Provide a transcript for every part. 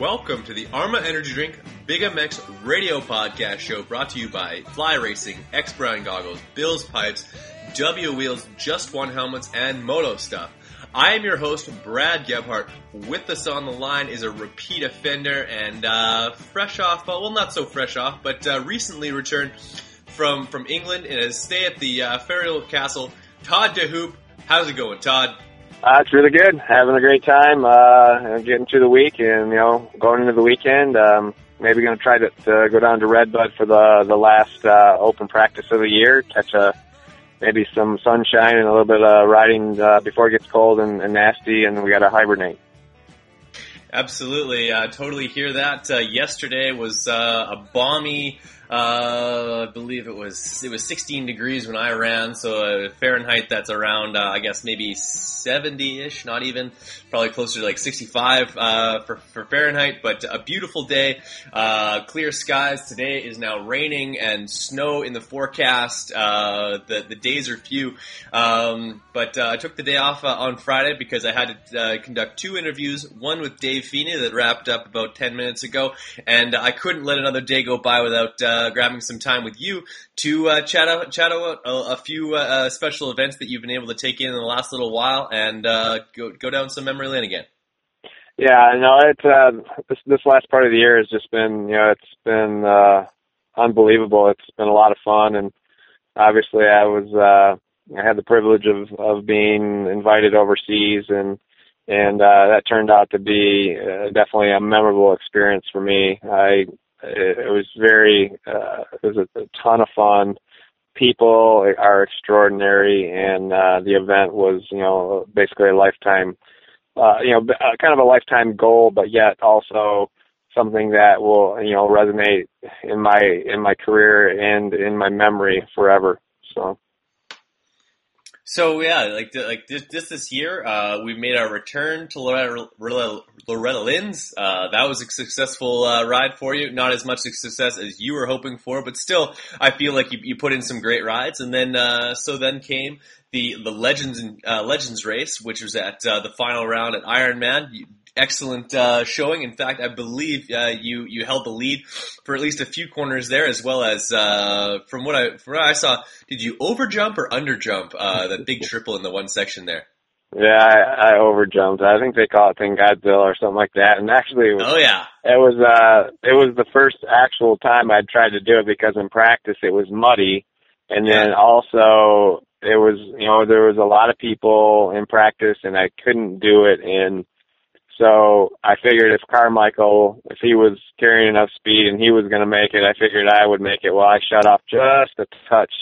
Welcome to the Arma Energy Drink Big MX radio podcast show brought to you by Fly Racing, X Brand Goggles, Bill's Pipes, W Wheels, Just One Helmets, and Moto Stuff. I am your host, Brad Gebhardt. With us on the line is a repeat offender and uh, fresh off, well, not so fresh off, but uh, recently returned from, from England in a stay at the uh, Castle. Todd DeHoop, how's it going, Todd? Uh, it's really good. Having a great time. Uh, getting through the week and, you know, going into the weekend. Um, maybe going to try to, to go down to Redbud for the, the last, uh, open practice of the year. Catch a, maybe some sunshine and a little bit of riding, uh, before it gets cold and, and nasty and we got to hibernate. Absolutely. Uh, totally hear that. Uh, yesterday was, uh, a balmy, uh, I believe it was it was 16 degrees when I ran, so uh, Fahrenheit that's around uh, I guess maybe 70 ish, not even probably closer to like 65 uh, for for Fahrenheit. But a beautiful day, clear skies. Today is now raining and snow in the forecast. The the days are few, um, but I took the day off on Friday because I had to conduct two interviews. One with Dave That wrapped up about 10 minutes ago, and I couldn't let another day go by without uh, grabbing some time with you to uh, chat out, chat about a, a few uh, special events that you've been able to take in in the last little while and uh, go go down some memory lane again. Yeah, no, it's uh, this this last part of the year has just been you know it's been uh, unbelievable. It's been a lot of fun, and obviously I was uh, I had the privilege of of being invited overseas and and uh, that turned out to be uh, definitely a memorable experience for me. I it, was very, uh, it was a, a ton of fun. People are extraordinary, and uh, the event was, you know, basically a lifetime, uh, you know, kind of a lifetime goal, but yet also something that will, you know, resonate in my in my career and in my memory forever. So. So yeah, like like this this, this year, uh, we made our return to Loretta, Loretta Lynn's. Uh, that was a successful uh, ride for you. Not as much success as you were hoping for, but still, I feel like you, you put in some great rides. And then uh, so then came the the Legends uh, Legends race, which was at uh, the final round at Ironman. Excellent uh, showing. In fact, I believe uh, you you held the lead for at least a few corners there, as well as uh, from what I from what I saw. Did you overjump or underjump uh, that big triple in the one section there? Yeah, I, I overjumped. I think they call it Thing Godzilla or something like that. And actually, it was, oh yeah, it was uh, it was the first actual time I'd tried to do it because in practice it was muddy, and then also it was you know there was a lot of people in practice and I couldn't do it in so I figured if Carmichael, if he was carrying enough speed and he was going to make it, I figured I would make it. Well, I shut off just a touch,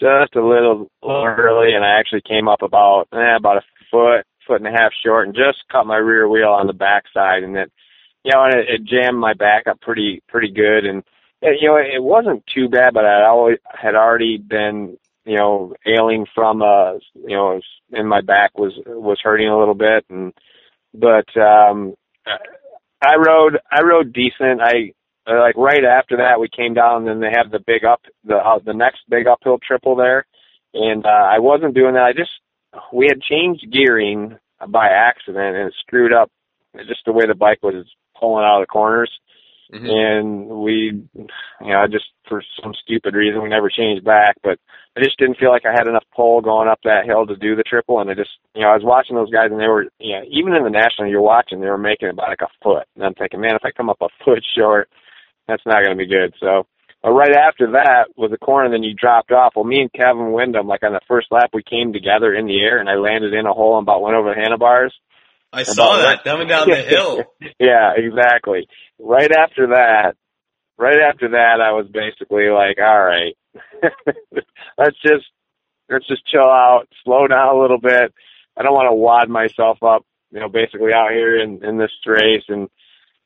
just a little, little early, and I actually came up about eh, about a foot, foot and a half short, and just cut my rear wheel on the backside, and it, you know, and it, it jammed my back up pretty, pretty good, and it, you know, it wasn't too bad, but I always had already been you know, ailing from uh, you know, in my back was was hurting a little bit, and but um, I rode I rode decent. I uh, like right after that we came down and then they have the big up the uh, the next big uphill triple there, and uh, I wasn't doing that. I just we had changed gearing by accident and it screwed up just the way the bike was pulling out of the corners. Mm-hmm. And we, you know, just for some stupid reason, we never changed back. But I just didn't feel like I had enough pull going up that hill to do the triple. And I just, you know, I was watching those guys, and they were, you know, even in the national, you're watching, they were making it by like a foot. And I'm thinking, man, if I come up a foot short, that's not going to be good. So uh, right after that was a corner, and then you dropped off. Well, me and Kevin Windham, like on the first lap, we came together in the air, and I landed in a hole and about went over the handlebars. I saw that coming down the hill. yeah, exactly. Right after that, right after that, I was basically like, all right, let's just let's just chill out, slow down a little bit. I don't want to wad myself up, you know, basically out here in in this race, and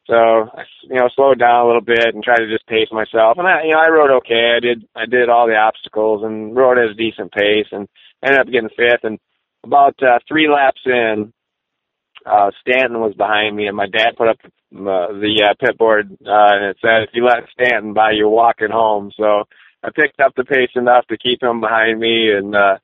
so I, you know, slowed down a little bit and tried to just pace myself. And I, you know, I rode okay. I did I did all the obstacles and rode at a decent pace, and ended up getting fifth. And about uh, three laps in, uh, Stanton was behind me, and my dad put up uh, the uh, pit board, uh, and it said, "If you let Stanton by, you're walking home." So I picked up the pace enough to keep him behind me, and uh,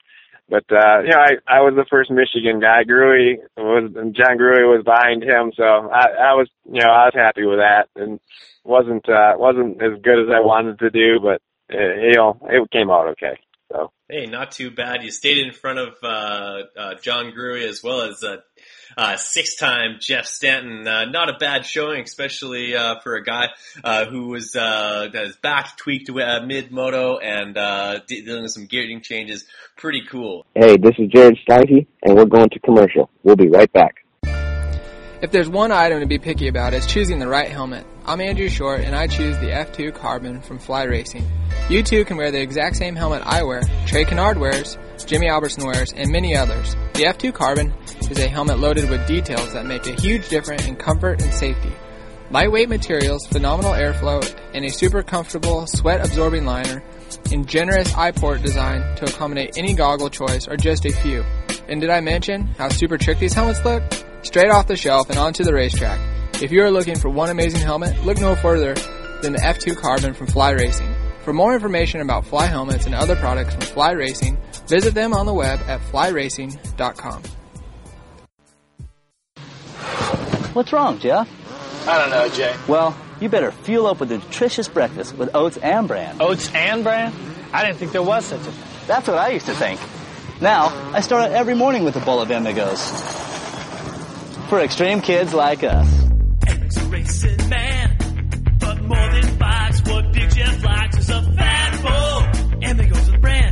but uh, you know, I I was the first Michigan guy. Gruy was John Gruy was behind him, so I I was you know I was happy with that, and wasn't uh, wasn't as good as I wanted to do, but uh, you know it came out okay. So hey, not too bad. You stayed in front of uh, uh, John Gruy as well as uh, uh, six-time Jeff Stanton. Uh, not a bad showing, especially uh, for a guy uh, who was uh, his back tweaked uh, mid-moto and uh, dealing with some gearing changes. Pretty cool. Hey, this is Jared Steinke, and we're going to commercial. We'll be right back. If there's one item to be picky about, it's choosing the right helmet. I'm Andrew Short, and I choose the F2 Carbon from Fly Racing. You too can wear the exact same helmet I wear, Trey Canard wears, Jimmy Albertson wears, and many others. The F2 Carbon is a helmet loaded with details that make a huge difference in comfort and safety. Lightweight materials, phenomenal airflow, and a super comfortable sweat absorbing liner, and generous eye port design to accommodate any goggle choice are just a few. And did I mention how super trick these helmets look? Straight off the shelf and onto the racetrack. If you are looking for one amazing helmet, look no further than the F2 Carbon from Fly Racing. For more information about Fly helmets and other products from Fly Racing, visit them on the web at flyracing.com. What's wrong, Jeff? I don't know, Jay. Well, you better fuel up with a nutritious breakfast with oats and bran. Oats and bran? I didn't think there was such a thing. That's what I used to think. Now, I start out every morning with a bowl of Amigos. For extreme kids like us. Eric's a racing man, but more than bikes, what Big Jeff likes is a fat bowl. Amigos a brand,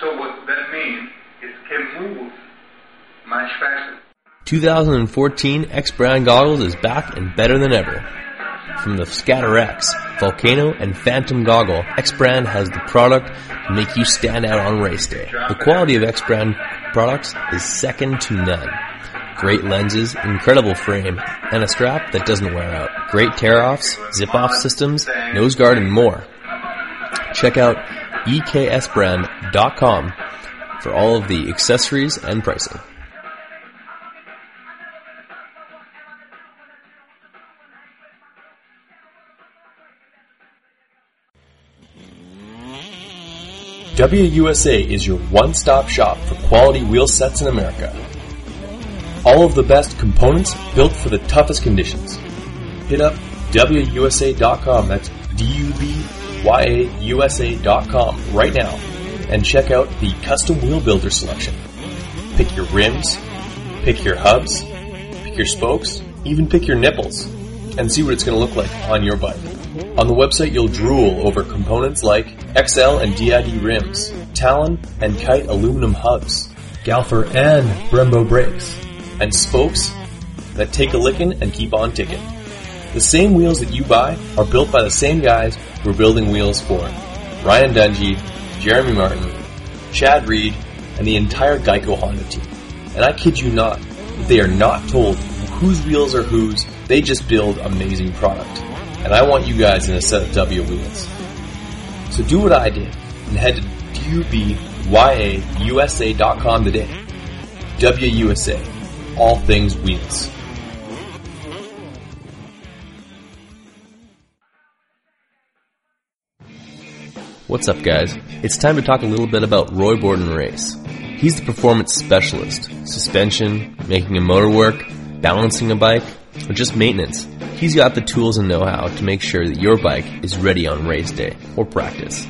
So what that means is can move much faster. 2014 X Brand Goggles is back and better than ever. From the Scatter X, Volcano, and Phantom Goggle, X Brand has the product to make you stand out on race day. The quality of X Brand products is second to none. Great lenses, incredible frame, and a strap that doesn't wear out. Great tear-offs, zip-off systems, nose guard, and more. Check out eksbrand.com for all of the accessories and pricing. WUSA is your one-stop shop for quality wheel sets in America. All of the best components built for the toughest conditions. Hit up WUSA.com, that's D-U-B-Y-A-U-S-A.com right now and check out the custom wheel builder selection. Pick your rims, pick your hubs, pick your spokes, even pick your nipples, and see what it's going to look like on your bike. On the website, you'll drool over components like Excel and DID rims, Talon and Kite aluminum hubs, Galfer and Brembo brakes, and spokes that take a licking and keep on ticking. The same wheels that you buy are built by the same guys we're building wheels for. Ryan Dungey, Jeremy Martin, Chad Reed, and the entire Geico Honda team. And I kid you not, they are not told whose wheels are whose, they just build amazing product. And I want you guys in a set of W wheels. So do what I did and head to WBYAUSA.com today. WUSA, all things wheels. What's up, guys? It's time to talk a little bit about Roy Borden Race. He's the performance specialist. Suspension, making a motor work, balancing a bike, or just maintenance. He's got the tools and know-how to make sure that your bike is ready on race day or practice.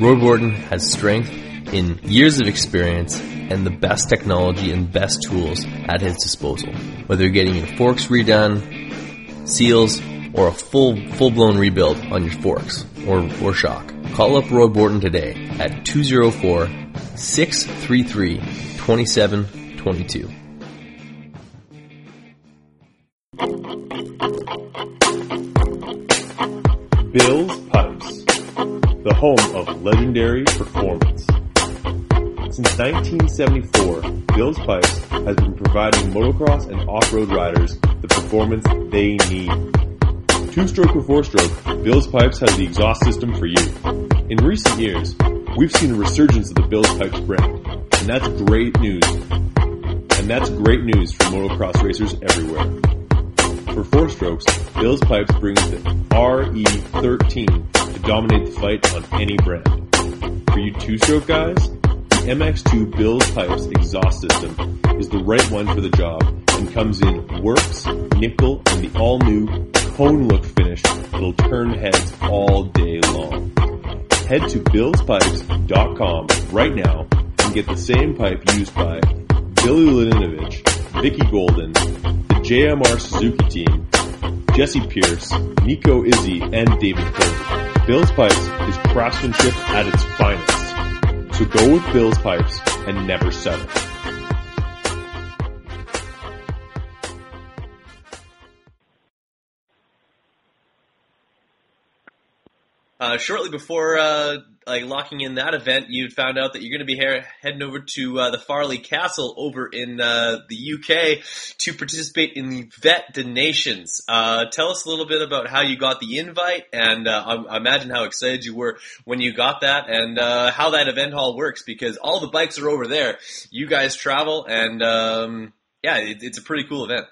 Roy Borden has strength in years of experience and the best technology and best tools at his disposal. Whether you're getting your forks redone, seals, or a full full-blown rebuild on your forks or, or shock. Call up Roy Borden today at 204 633 2722. Bill's Pipes, the home of legendary performance. Since 1974, Bill's Pipes has been providing motocross and off-road riders the performance they need. Two-stroke or four-stroke, Bill's Pipes has the exhaust system for you. In recent years, we've seen a resurgence of the Bill's Pipes brand, and that's great news. And that's great news for motocross racers everywhere. For four strokes, Bill's Pipes brings the RE13 to dominate the fight on any brand. For you two-stroke guys, the MX2 Bill's Pipes exhaust system is the right one for the job and comes in works, nickel, and the all-new cone look finish that'll turn heads all day long. Head to billspipes.com right now and get the same pipe used by Billy Laninovich, Vicky Golden, the JMR Suzuki team, Jesse Pierce, Nico Izzi, and David Cole. Bill's Pipes is craftsmanship at its finest. So go with Bill's Pipes and never settle. Uh, shortly before uh, like locking in that event, you found out that you're going to be he- heading over to uh, the Farleigh Castle over in uh, the UK to participate in the Vet de Nations. Uh, tell us a little bit about how you got the invite, and uh, I, I imagine how excited you were when you got that, and how that event hall works. Because all the bikes are over there. You guys travel, and um, yeah, it, it's a pretty cool event.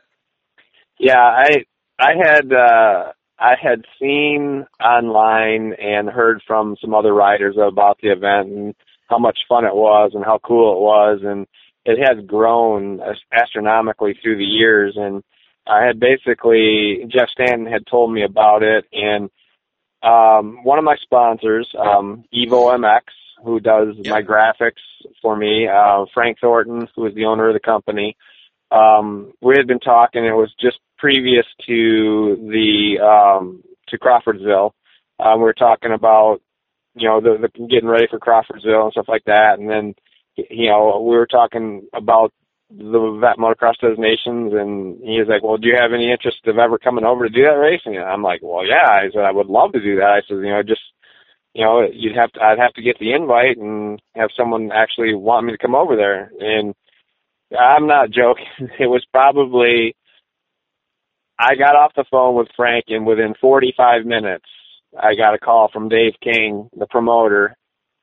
Yeah, I I had uh I had seen online and heard from some other riders about the event and how much fun it was and how cool it was and it has grown astronomically through the years and I had basically Jeff Stanton had told me about it and um one of my sponsors, um Evo MX, who does Yeah. my graphics for me, uh Frank Thornton, who is the owner of the company. Um we had been talking, it was just previous to the um to Crawfordsville. Um we were talking about you know the, the getting ready for Crawfordsville and stuff like that and then you know we were talking about the vet motocross des Nations and he was like, Well, do you have any interest of ever coming over to do that racing? And I'm like, Well yeah I said I would love to do that. I said, you know, just you know, you'd have to I'd have to get the invite and have someone actually want me to come over there and I'm not joking. It was probably I got off the phone with Frank and within 45 minutes I got a call from Dave King, the promoter,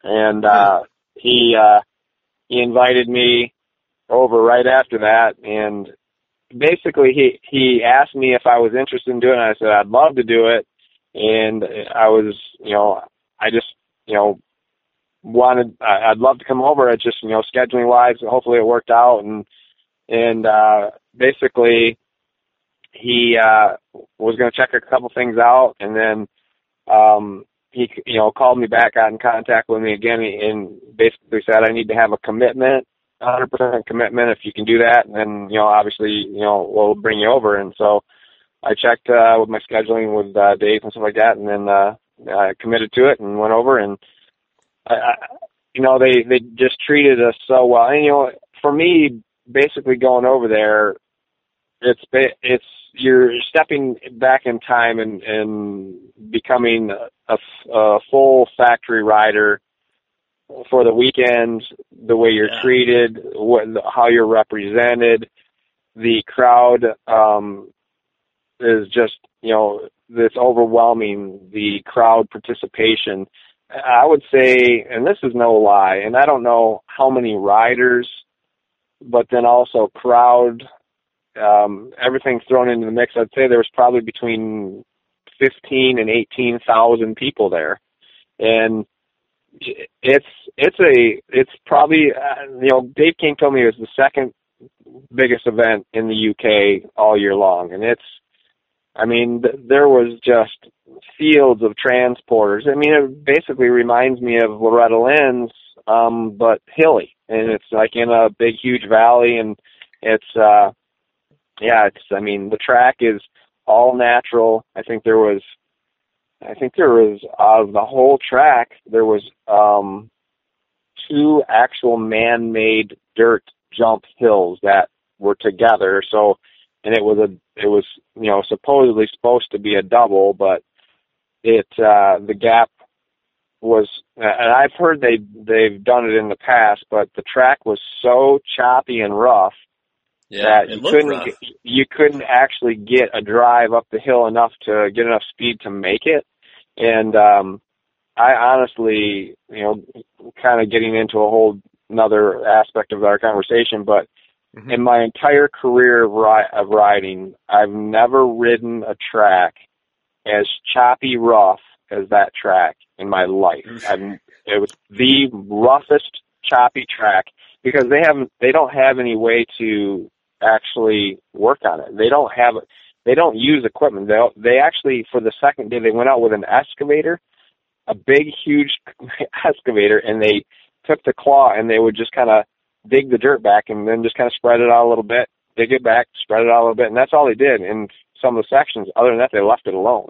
and uh he uh he invited me over right after that and basically he he asked me if I was interested in doing it. I said I'd love to do it and I was, you know, I just, you know, wanted I'd love to come over. It's just, you know, scheduling wise, hopefully it worked out and and uh basically he uh was going to check a couple things out and then um he you know called me back got in contact with me again and basically said I need to have a commitment 100% commitment if you can do that and then you know obviously you know we'll bring you over. And so I checked uh with my scheduling with uh Dave and stuff like that and then uh I committed to it and went over and I, I you know they they just treated us so well. And you know for me basically going over there it's it's you're stepping back in time and and becoming a, a full factory rider for the weekend, the way you're yeah. treated, what how you're represented, the crowd um is just you know this overwhelming the crowd participation. I would say, and this is no lie, and I don't know how many riders, but then also crowd um, everything thrown into the mix, I'd say there was probably between fifteen and eighteen thousand people there, and it's it's a it's probably uh, you know Dave King told me it was the second biggest event in the UK all year long, and it's I mean th- there was just fields of transporters. I mean it basically reminds me of Loretta Lynn's, um, but hilly, and it's like in a big huge valley, and it's uh yeah, it's I mean the track is all natural. I think there was I think there was of the whole track there was um two actual man-made dirt jump hills that were together. So and it was a it was you know supposedly supposed to be a double, but it uh the gap was and I've heard they they've done it in the past, but the track was so choppy and rough yeah, that you couldn't get, you couldn't actually get a drive up the hill enough to get enough speed to make it. And um I honestly, you know, kind of getting into a whole another aspect of our conversation, but mm-hmm. in my entire career of, ri- of riding, I've never ridden a track as choppy rough as that track in my life. I've, it was the roughest choppy track because they haven't they don't have any way to actually work on it. They don't have they don't use equipment. They they actually for the second day they went out with an excavator, a big huge excavator, and they took the claw and they would just kind of dig the dirt back and then just kind of spread it out a little bit, dig it back, spread it out a little bit, and that's all they did in some of the sections. Other than that, they left it alone.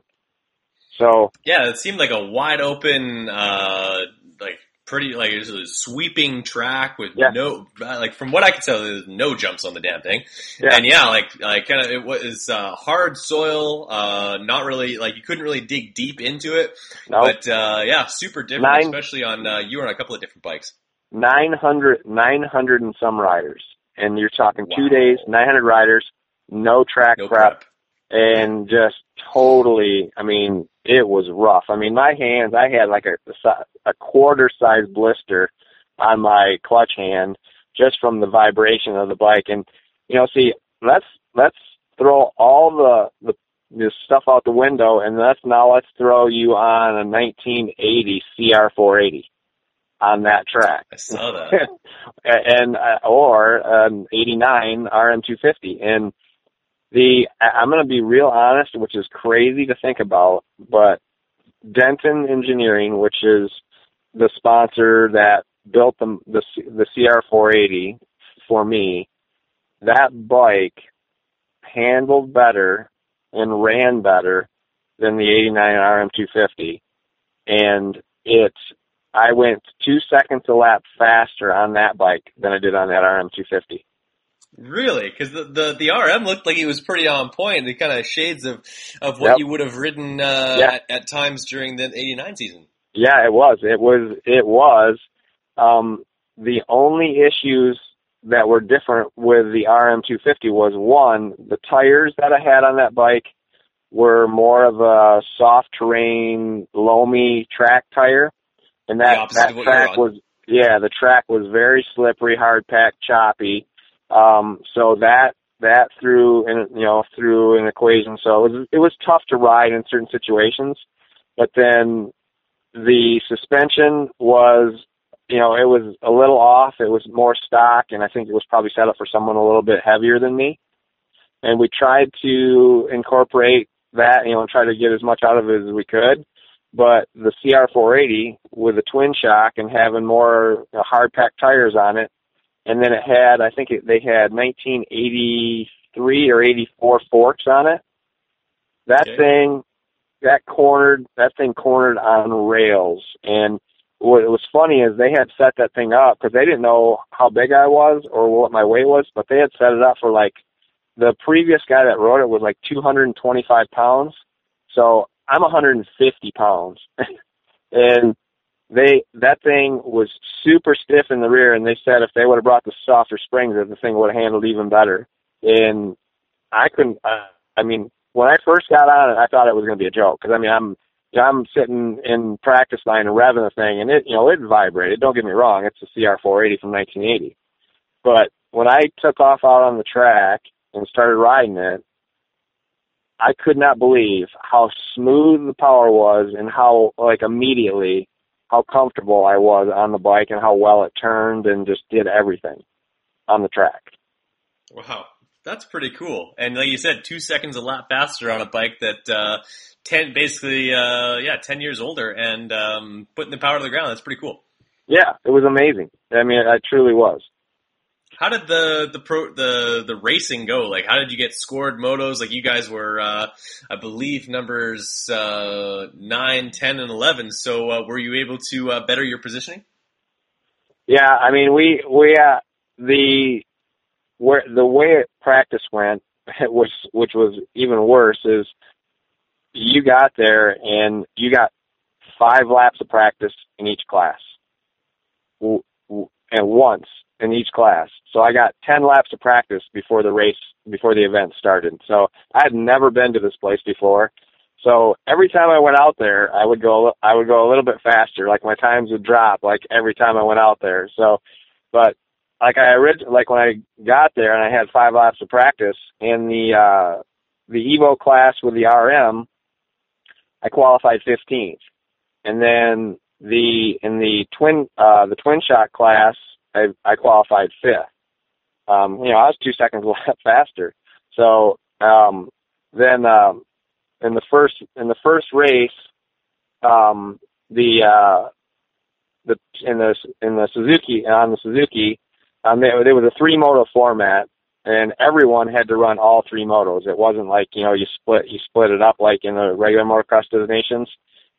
So yeah, it seemed like a wide open, uh, like pretty like it's a sweeping track with yeah. no like from what I can tell there's no jumps on the damn thing. Yeah. And yeah, like like kind of it was uh, hard soil, uh, not really like you couldn't really dig deep into it. Nope. But uh, yeah, super different, Nine, especially on uh, you were on a couple of different bikes. 900, 900 and some riders, and you're talking wow. two days, 900 riders, no track no prep, prep, and just totally. I mean, it was rough. I mean, my hands, I had like a a quarter size blister on my clutch hand just from the vibration of the bike. And you know, see, let's let's throw all the the this stuff out the window, and let's now let's throw you on a 1980 CR480 on that track. I saw that. and uh, or an 89 RM250 and the I'm going to be real honest, which is crazy to think about, but Denton Engineering, which is the sponsor that built the the, the CR480 for me, that bike handled better and ran better than the 89 RM250, and it I went two seconds a lap faster on that bike than I did on that RM250. Really? Because the, the the RM looked like he was pretty on point. The kind of shades of of what Yep. you would have ridden uh, Yeah. at, at times during the '89 season. Yeah, it was. It was. It was. Um, the only issues that were different with the RM250 was one, the tires that I had on that bike were more of a soft terrain, loamy track tire, and that that of what you're track was yeah, the track was very slippery, hard packed, choppy. Um, so that that through and you know through an equation. So it was it was tough to ride in certain situations, but then the suspension was you know it was a little off. It was more stock, and I think it was probably set up for someone a little bit heavier than me. And we tried to incorporate that, you know, and try to get as much out of it as we could. But the CR480 with the twin shock and having more hard packed tires on it, and then it had, I think it, they had 1983 or 84 forks on it. That Okay. thing, that cornered, that thing cornered on rails. And what was funny is they had set that thing up because they didn't know how big I was or what my weight was, but they had set it up for like the previous guy that rode it was like 225 pounds. So I'm 150 pounds. and they, that thing was super stiff in the rear and they said if they would have brought the softer springs that the thing would have handled even better. And I couldn't, uh, I mean, when I first got on it, I thought it was going to be a joke because I mean, I'm, I'm sitting in practice line and revving the thing and it, you know, it vibrated. Don't get me wrong. It's a CR480 from 1980. But when I took off out on the track and started riding it, I could not believe how smooth the power was and how like immediately how comfortable I was on the bike and how well it turned and just did everything on the track. Wow, that's pretty cool. And like you said, two seconds a lap faster on a bike that uh, ten basically uh, yeah ten years older and um, putting the power to the ground. That's pretty cool. Yeah, it was amazing. I mean, it truly was. How did the the pro the the racing go? Like, how did you get scored motos? Like, you guys were, uh, I believe, numbers uh, nine, ten, and eleven. So, uh, were you able to uh, better your positioning? Yeah, I mean, we we uh, the where the way practice went, which which was even worse, is you got there and you got five laps of practice in each class, and once in each class. So I got ten laps of practice before the race, before the event started. So I had never been to this place before. So every time I went out there, I would go, I would go a little bit faster. Like my times would drop, like every time I went out there. So, but like I orig- like when I got there and I had five laps of practice in the uh the Evo class with the RM, I qualified 15th, and then the in the twin uh the twin shock class, I I qualified fifth. Um, you know, I was two seconds faster. So um, then um, in the first in the first race, um, the uh, the in the in the Suzuki on the Suzuki, um, was a three moto format, and everyone had to run all three motos. It wasn't like you know you split you split it up like in the regular motocross nations.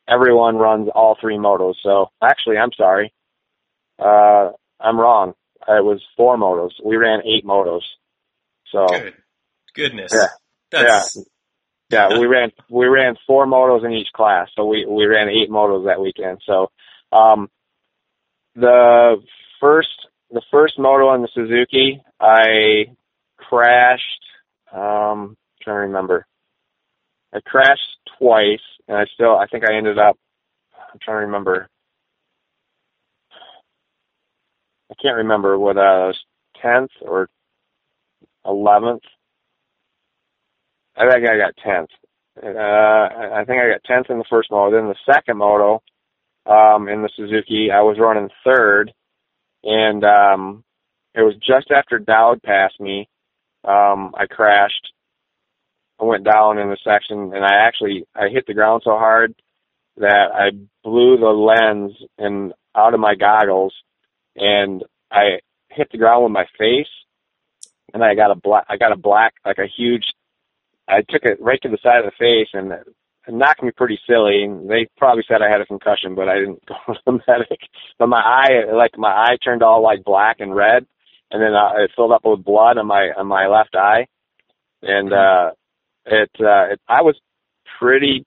Everyone runs all three motos. So actually, I'm sorry, uh, I'm wrong. It was four motos. We ran eight motos. So Good. Goodness. Yeah. That's, yeah, we ran we ran four motos in each class, so we we ran eight motos that weekend. So um, the first the first moto on the Suzuki, I crashed. Um, trying to remember. I crashed twice, and I still I think I ended up. I'm trying to remember. I can't remember whether I was tenth or eleventh. I think I got tenth. Uh, I think I got tenth in the first moto. Then the second moto, um, in the Suzuki, I was running third, and um, it was just after Dowd passed me. Um, I crashed. I went down in the section, and I actually I hit the ground so hard that I blew the lens and out of my goggles, and I hit the ground with my face, and I got a black I got a black like a huge I took it right to the side of the face and it knocked me pretty silly. And they probably said I had a concussion, but I didn't go to the medic. But my eye, like my eye turned all like black and red. and then uh, it filled up with blood on my on my left eye, and uh, it, uh, it I was pretty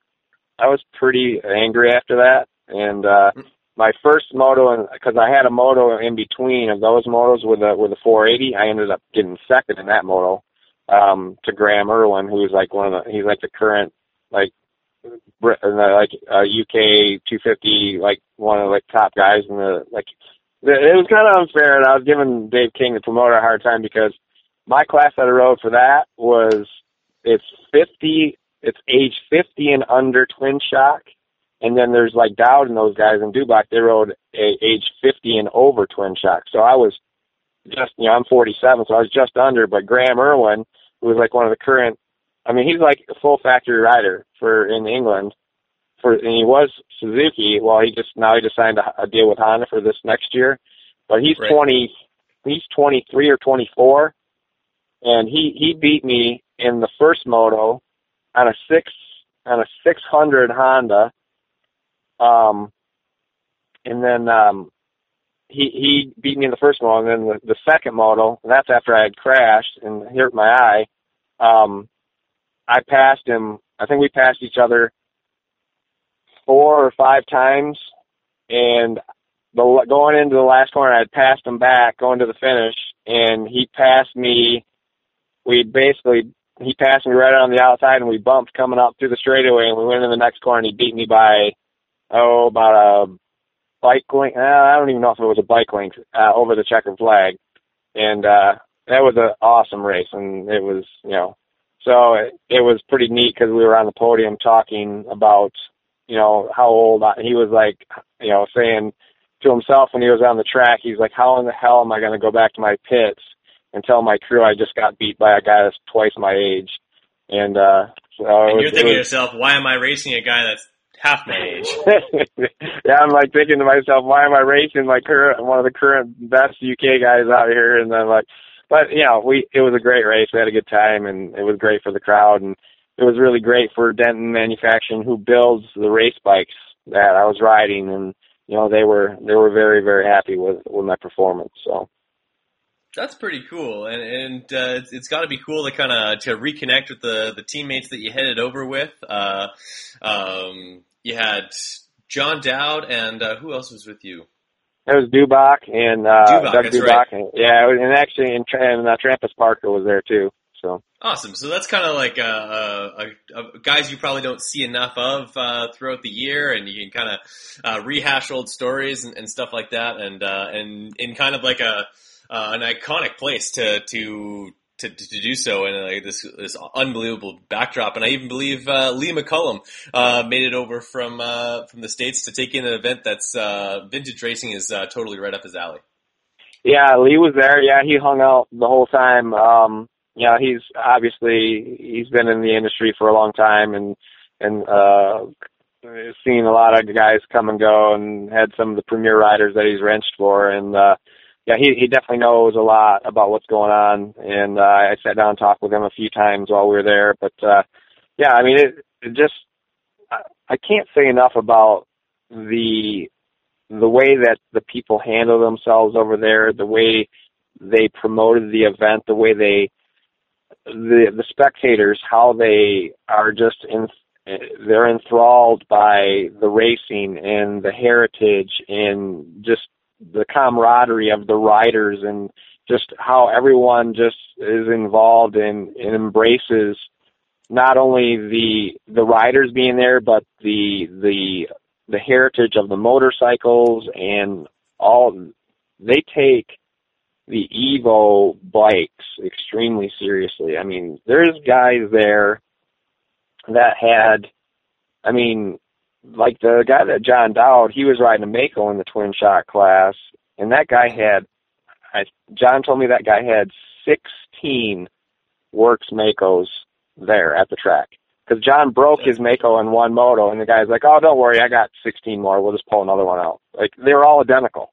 I was pretty angry after that, and uh, my first moto, because I had a moto in between of those motos with a with a 480, I ended up getting second in that moto um, to Graeme Irwin, who's like one of the he's like the current like Brit- uh, like uh, UK 250 like one of the like top guys in the like. It was kind of unfair, and I was giving Dave King the promoter a hard time because my class that I rode for that was it's 50 it's age 50 and under twin shock and then there's like Dowd and those guys in Dubach they rode a age 50 and over twin shock so I was just you know I'm 47 so I was just under but Graeme Irwin who was like one of the current I mean he's like a full factory rider for in England for and he was Suzuki well he just now he just signed a, a deal with Honda for this next year but he's Right. 20 he's 23 or 24 and he he mm-hmm. beat me in the first moto on a six on a six hundred Honda. Um, and then um, he he beat me in the first moto, and then the, the second moto, and that's after I had crashed and hurt my eye. Um, I passed him. I think we passed each other four or five times, and the going into the last corner, I had passed him back going to the finish, and he passed me. We basically he passed me right on the outside, and we bumped coming up through the straightaway, and we went in the next corner, and he beat me by oh about a bike length. Uh, I don't even know if it was a bike length uh, over the checkered flag, and uh, that was an awesome race, and it was you know so it, it was pretty neat because we were on the podium talking about you know how old I, he was like you know saying to himself when he was on the track he's like how in the hell am I going to go back to my pits and tell my crew I just got beat by a guy that's twice my age and uh so And it you're was- thinking to yourself, why am I racing a guy that's half my age? yeah, I'm like thinking to myself, why am I racing my current one of the current best UK guys out here? And then like, but you know, we it was a great race. We had a good time, and it was great for the crowd, and it was really great for Denton Manufacturing, who builds the race bikes that I was riding, and you know they were they were very very happy with with my performance. So That's pretty cool, and and uh, it's, it's got to be cool to kind of to reconnect with the the teammates that you headed over with. Uh, um, you had John Dowd, and uh, who else was with you? it was Dubach and uh, Dubach, Doug Dubach, right. and, yeah, and actually and, and uh, Trampus Parker was there too. So. Awesome. So that's kind of like uh, uh, uh, guys you probably don't see enough of uh, throughout the year, and you can kind of uh, rehash old stories and, and stuff like that, and uh, and in kind of like a uh, an iconic place to to. To, to do so in like this this unbelievable backdrop, and I even believe uh, Lee McCollum uh, made it over from uh, from the states to take in an event that's uh, vintage racing is uh, totally right up his alley. Yeah, Lee was there. Yeah, he hung out the whole time. Um, yeah, he's obviously he's been in the industry for a long time and and uh seen a lot of guys come and go and had some of the premier riders that he's wrenched for and uh yeah, he he definitely knows a lot about what's going on and uh I sat down and talked with him a few times while we were there. But uh yeah, I mean it, it just I, I can't say enough about the the way that the people handle themselves over there, the way they promoted the event, the way they the the spectators, how they are just in they're enthralled by the racing and the heritage and just the camaraderie of the riders and just how everyone just is involved and, and embraces not only the the riders being there but the the the heritage of the motorcycles and all they take the Evo bikes extremely seriously. I mean, there's guys there that had I mean, like the guy that John Dowd, he was riding a Maico in the twin shock class and that guy had I John told me that guy had 16 works Maicos there at the track. Because John broke his Maico in one moto, and the guy's like, "Oh, don't worry, I got 16 more. We'll just pull another one out." Like they were all identical,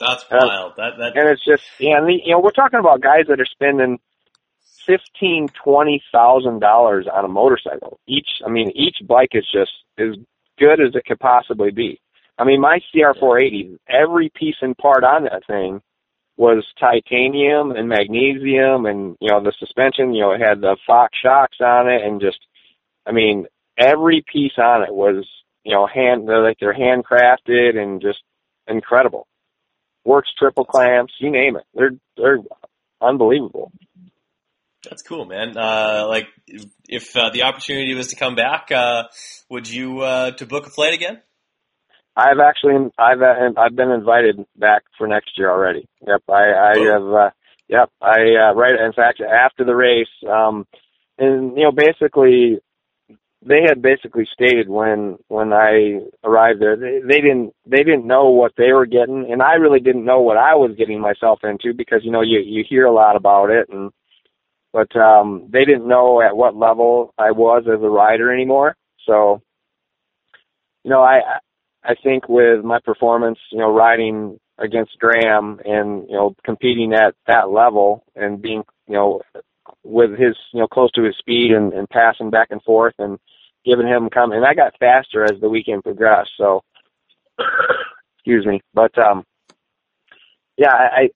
That's wild. That that and it's just, yeah, and the, you know, we're talking about guys that are spending fifteen, twenty thousand dollars on a motorcycle. Each, I mean, each bike is just as good as it could possibly be. I mean, my CR480, every piece and part on that thing was titanium and magnesium and you know the suspension you know it had the Fox shocks on it and just I mean every piece on it was you know hand they're like they're handcrafted and just incredible works triple clamps you name it they're they're unbelievable That's cool, man. Uh, like, if uh, the opportunity was to come back, uh, would you uh, to book a flight again? I've actually I've uh, I've been invited back for next year already. Yep, I I have. Uh, yep, I uh, right. In fact, after the race, um, and you know, basically, they had basically stated when when I arrived there, they, they didn't they didn't know what they were getting, and I really didn't know what I was getting myself into because you know you you hear a lot about it, and but um, they didn't know at what level I was as a rider anymore. So, you know, I I think with my performance, you know, riding against Graeme and you know competing at that level and being you know with his you know close to his speed and, and passing back and forth and giving him come and I got faster as the weekend progressed. So, excuse me, but um, yeah, I, I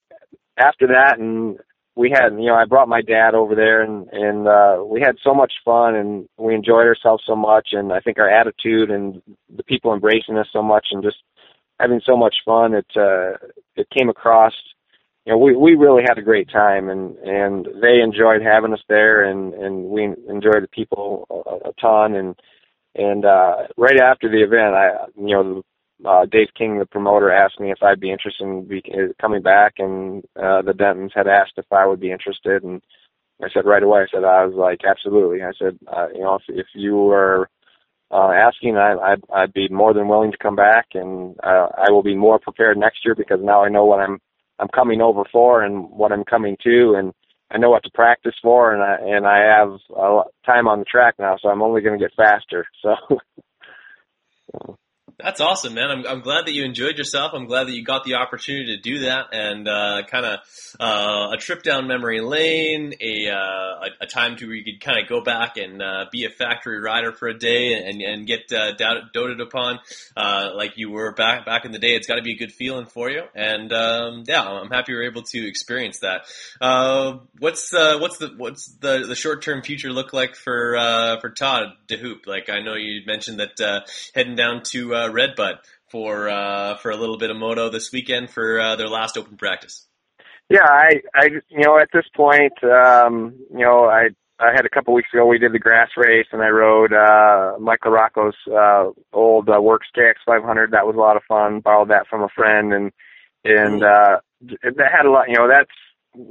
after that and we had you know I brought my dad over there and and uh we had so much fun and we enjoyed ourselves so much and I think our attitude and the people embracing us so much and just having so much fun it uh it came across you know we we really had a great time and and they enjoyed having us there and and we enjoyed the people a, a ton and and uh right after the event I you know uh, Dave King, the promoter, asked me if I'd be interested in be, uh, coming back, and uh, the Dentons had asked if I would be interested, and I said right away. I said I was like, absolutely. I said, uh, you know, if, if you were uh, asking, I, I'd, I'd be more than willing to come back, and uh, I will be more prepared next year because now I know what I'm I'm coming over for and what I'm coming to, and I know what to practice for, and I and I have a lot time on the track now, so I'm only going to get faster. So. That's awesome, man. I'm, I'm glad that you enjoyed yourself. I'm glad that you got the opportunity to do that and uh, kind of uh, a trip down memory lane, a, uh, a, a time to where you could kind of go back and uh, be a factory rider for a day and, and get uh, doted upon uh, like you were back back in the day. It's got to be a good feeling for you. And um, yeah, I'm happy you're able to experience that. What's uh, what's the what's the, the short term future look like for uh, for Todd DeHoop? Like I know you mentioned that uh, heading down to uh, Redbud for uh, for a little bit of moto this weekend for uh, their last open practice. Yeah, I, I, you know, at this point, um, you know, I, I had a couple weeks ago we did the grass race and I rode uh, Mike LaRocco's uh, old uh, Works KX 500. That was a lot of fun. Borrowed that from a friend and and uh, that had a lot. You know, that's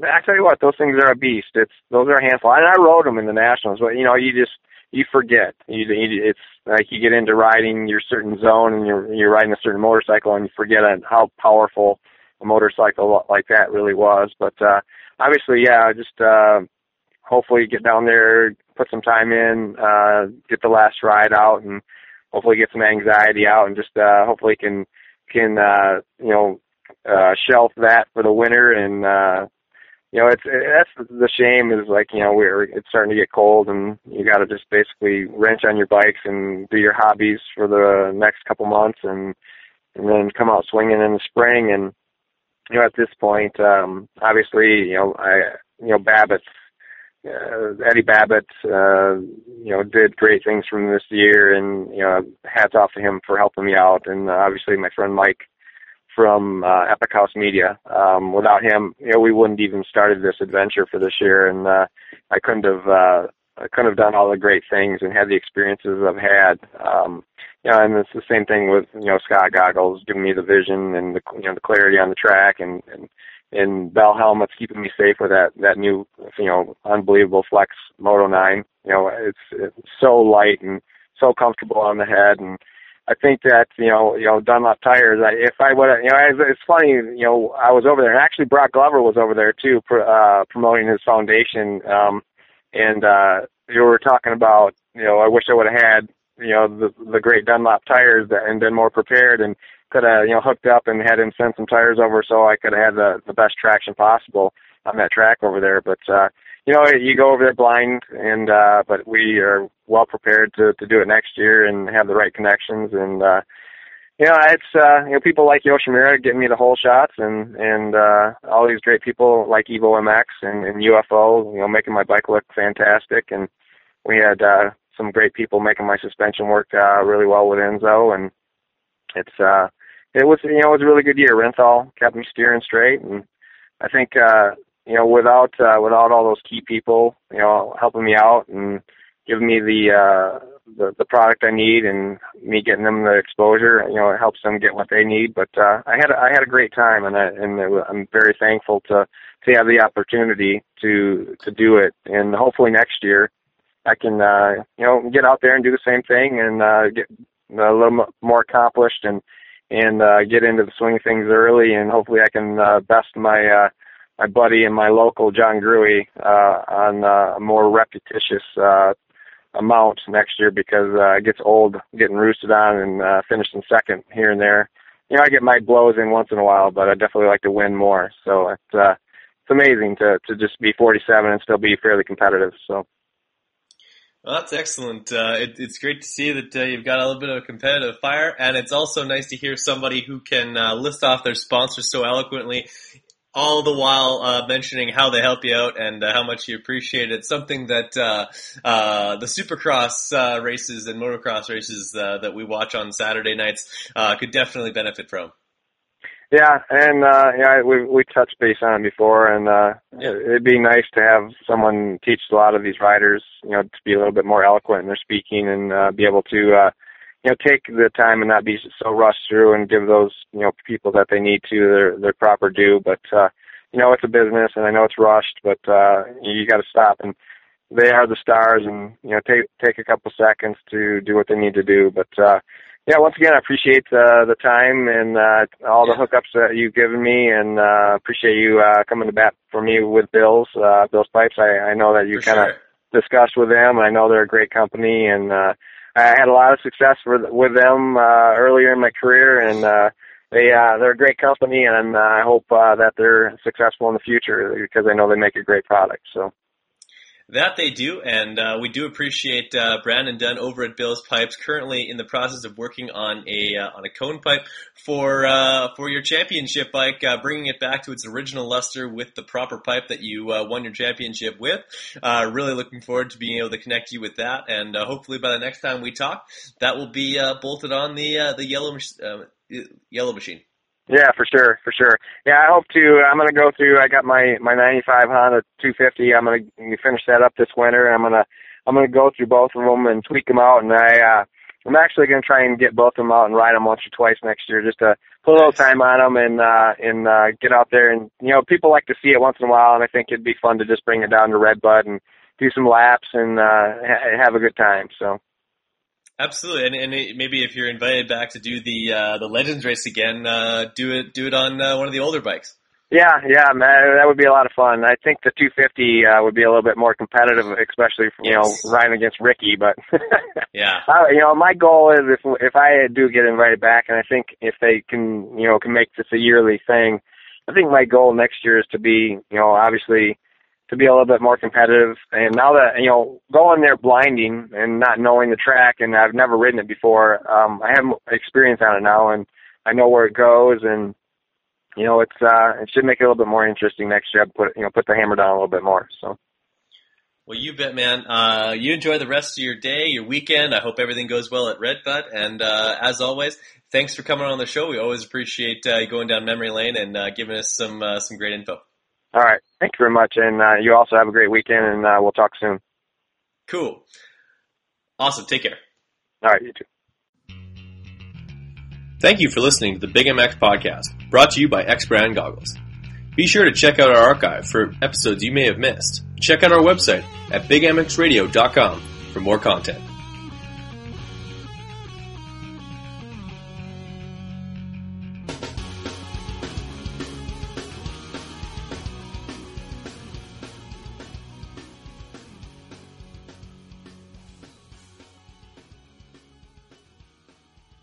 I tell you what, those things are a beast. It's those are a handful, and I rode them in the nationals. But you know, you just you forget. You, it's like you get into riding your certain zone and you're you're riding a certain motorcycle and you forget how powerful a motorcycle like that really was. But uh, obviously, yeah, just uh, hopefully get down there, put some time in, uh, get the last ride out, and hopefully get some anxiety out, and just uh, hopefully can can uh, you know uh, shelf that for the winter and. Uh, you know, it's that's the shame is like you know we're it's starting to get cold and you got to just basically wrench on your bikes and do your hobbies for the next couple months and and then come out swinging in the spring. And you know at this point um obviously you know I you know Babbitt uh, Eddie Babbitt uh you know did great things from this year and you know hats off to him for helping me out. And uh, obviously my friend Mike from uh, Epic House Media. Um, without him, you know, we wouldn't even started this adventure for this year, and uh, I couldn't have uh, I couldn't have done all the great things and had the experiences I've had. Um, you know, and it's the same thing with you know Scott Goggles giving me the vision and the you know the clarity on the track, and and and Bell helmets keeping me safe with that that new you know unbelievable Flex Moto 9. You know, it's it's so light and so comfortable on the head and I think that you know, you know, Dunlop tires. I, if I would, you know, it's, it's funny. You know, I was over there, and actually Broc Glover was over there too, pr- uh, promoting his foundation. Um, and uh, you were talking about, you know, I wish I would have had, you know, the the great Dunlop tires that, and been more prepared, and could have, you know, hooked up and had him send some tires over so I could have had the the best traction possible on that track over there. But uh, you know, you go over there blind, and uh, but we are well prepared to to do it next year and have the right connections. And uh, you know, it's uh, you know people like Yoshimura giving me the whole shots, and and uh, all these great people like Evo MX and, and UFO, you know, making my bike look fantastic, and we had uh, some great people making my suspension work uh, really well with Enzo, and it's uh, it was you know it was a really good year. Renthal kept me steering straight, and I think uh, you know without uh, without all those key people, you know, helping me out and giving me the uh, the, the product I need and me getting them the exposure, you know, it helps them get what they need. But uh, I had I had a great time, and I, and I'm very thankful to to have the opportunity to to do it. And hopefully next year, I can uh, you know get out there and do the same thing and uh, get a little more accomplished and and uh, get into the swing of things early. And hopefully I can uh, best my uh, my buddy and my local John Gruey uh, on uh, a more repetitious uh, amount next year because uh, it gets old getting roosted on and uh, finishing second here and there. You know, I get my blows in once in a while, but I definitely like to win more. So it's uh, it's amazing to to just be 47 and still be fairly competitive. So. Well, that's excellent. Uh, it, it's great to see that uh, you've got a little bit of a competitive fire, and it's also nice to hear somebody who can uh, list off their sponsors so eloquently all the while uh, mentioning how they help you out and uh, how much you appreciate it. Something that uh, uh, the Supercross uh, races and motocross races uh, that we watch on Saturday nights uh, could definitely benefit from. Yeah, and uh, yeah, we we touched base on it before, and uh, it'd be nice to have someone teach a lot of these riders, you know, to be a little bit more eloquent in their speaking and uh, be able to. Uh, you know, take the time and not be so rushed through and give those, you know, people that they need to their their proper due. But uh, you know, it's a business and I know it's rushed, but uh you gotta stop and they are the stars and, you know, take take a couple seconds to do what they need to do. But uh yeah, once again I appreciate uh the time and uh all the hookups that you've given me and uh appreciate you uh coming to bat for me with Bills, uh Bills Pipes. I, I know that you kinda sure. discussed with them. I know they're a great company and uh I had a lot of success with with them uh, earlier in my career, and uh, they uh, they're a great company, and uh, I hope uh, that they're successful in the future because I know they make a great product. So. That they do, and uh, we do appreciate uh, Brandon Dunn over at Bill's Pipes. Currently in the process of working on a uh, on a cone pipe for uh, for your championship bike, uh, bringing it back to its original luster with the proper pipe that you uh, won your championship with. Uh, really looking forward to being able to connect you with that, and hopefully by the next time we talk, that will be bolted on the the yellow yellow machine. Yeah, for sure, for sure. Yeah, I hope to. I'm gonna go through. I got my my '95 Honda 250. I'm gonna finish that up this winter. and I'm gonna I'm gonna go through both of them and tweak them out. And I uh, I'm actually gonna try and get both of them out and ride them once or twice next year, just to put a little time on them and uh, and uh, get out there. And you know, people like to see it once in a while, and I think it'd be fun to just bring it down to Redbud and do some laps and uh, ha- have a good time. So. Absolutely, and, and it, maybe if you're invited back to do the uh, the Legends race again, uh, do it do it on uh, one of the older bikes. Yeah, yeah, man, that would be a lot of fun. I think the 250 uh, would be a little bit more competitive, especially you know riding against Ricky. But yeah, uh, you know, my goal is if if I do get invited back, and I think if they can you know can make this a yearly thing, I think my goal next year is to be you know obviously to be a little bit more competitive. And now that you know, going there blinding and not knowing the track, and I've never ridden it before, um, I have experience on it now, and I know where it goes, and you know, it's uh, it should make it a little bit more interesting next year. I Put you know, put the hammer down a little bit more. So. Well, you bet, man. Uh, you enjoy the rest of your day, your weekend. I hope everything goes well at Redbud. And uh, as always, thanks for coming on the show. We always appreciate uh, going down memory lane and uh, giving us some uh, some great info. All right. Thank you very much. And uh, you also have a great weekend, and uh, we'll talk soon. Cool. Awesome. Take care. All right. You too. Thank you for listening to the Big MX podcast, brought to you by X Brand Goggles. Be sure to check out our archive for episodes you may have missed. Check out our website at bigmxradio.com for more content.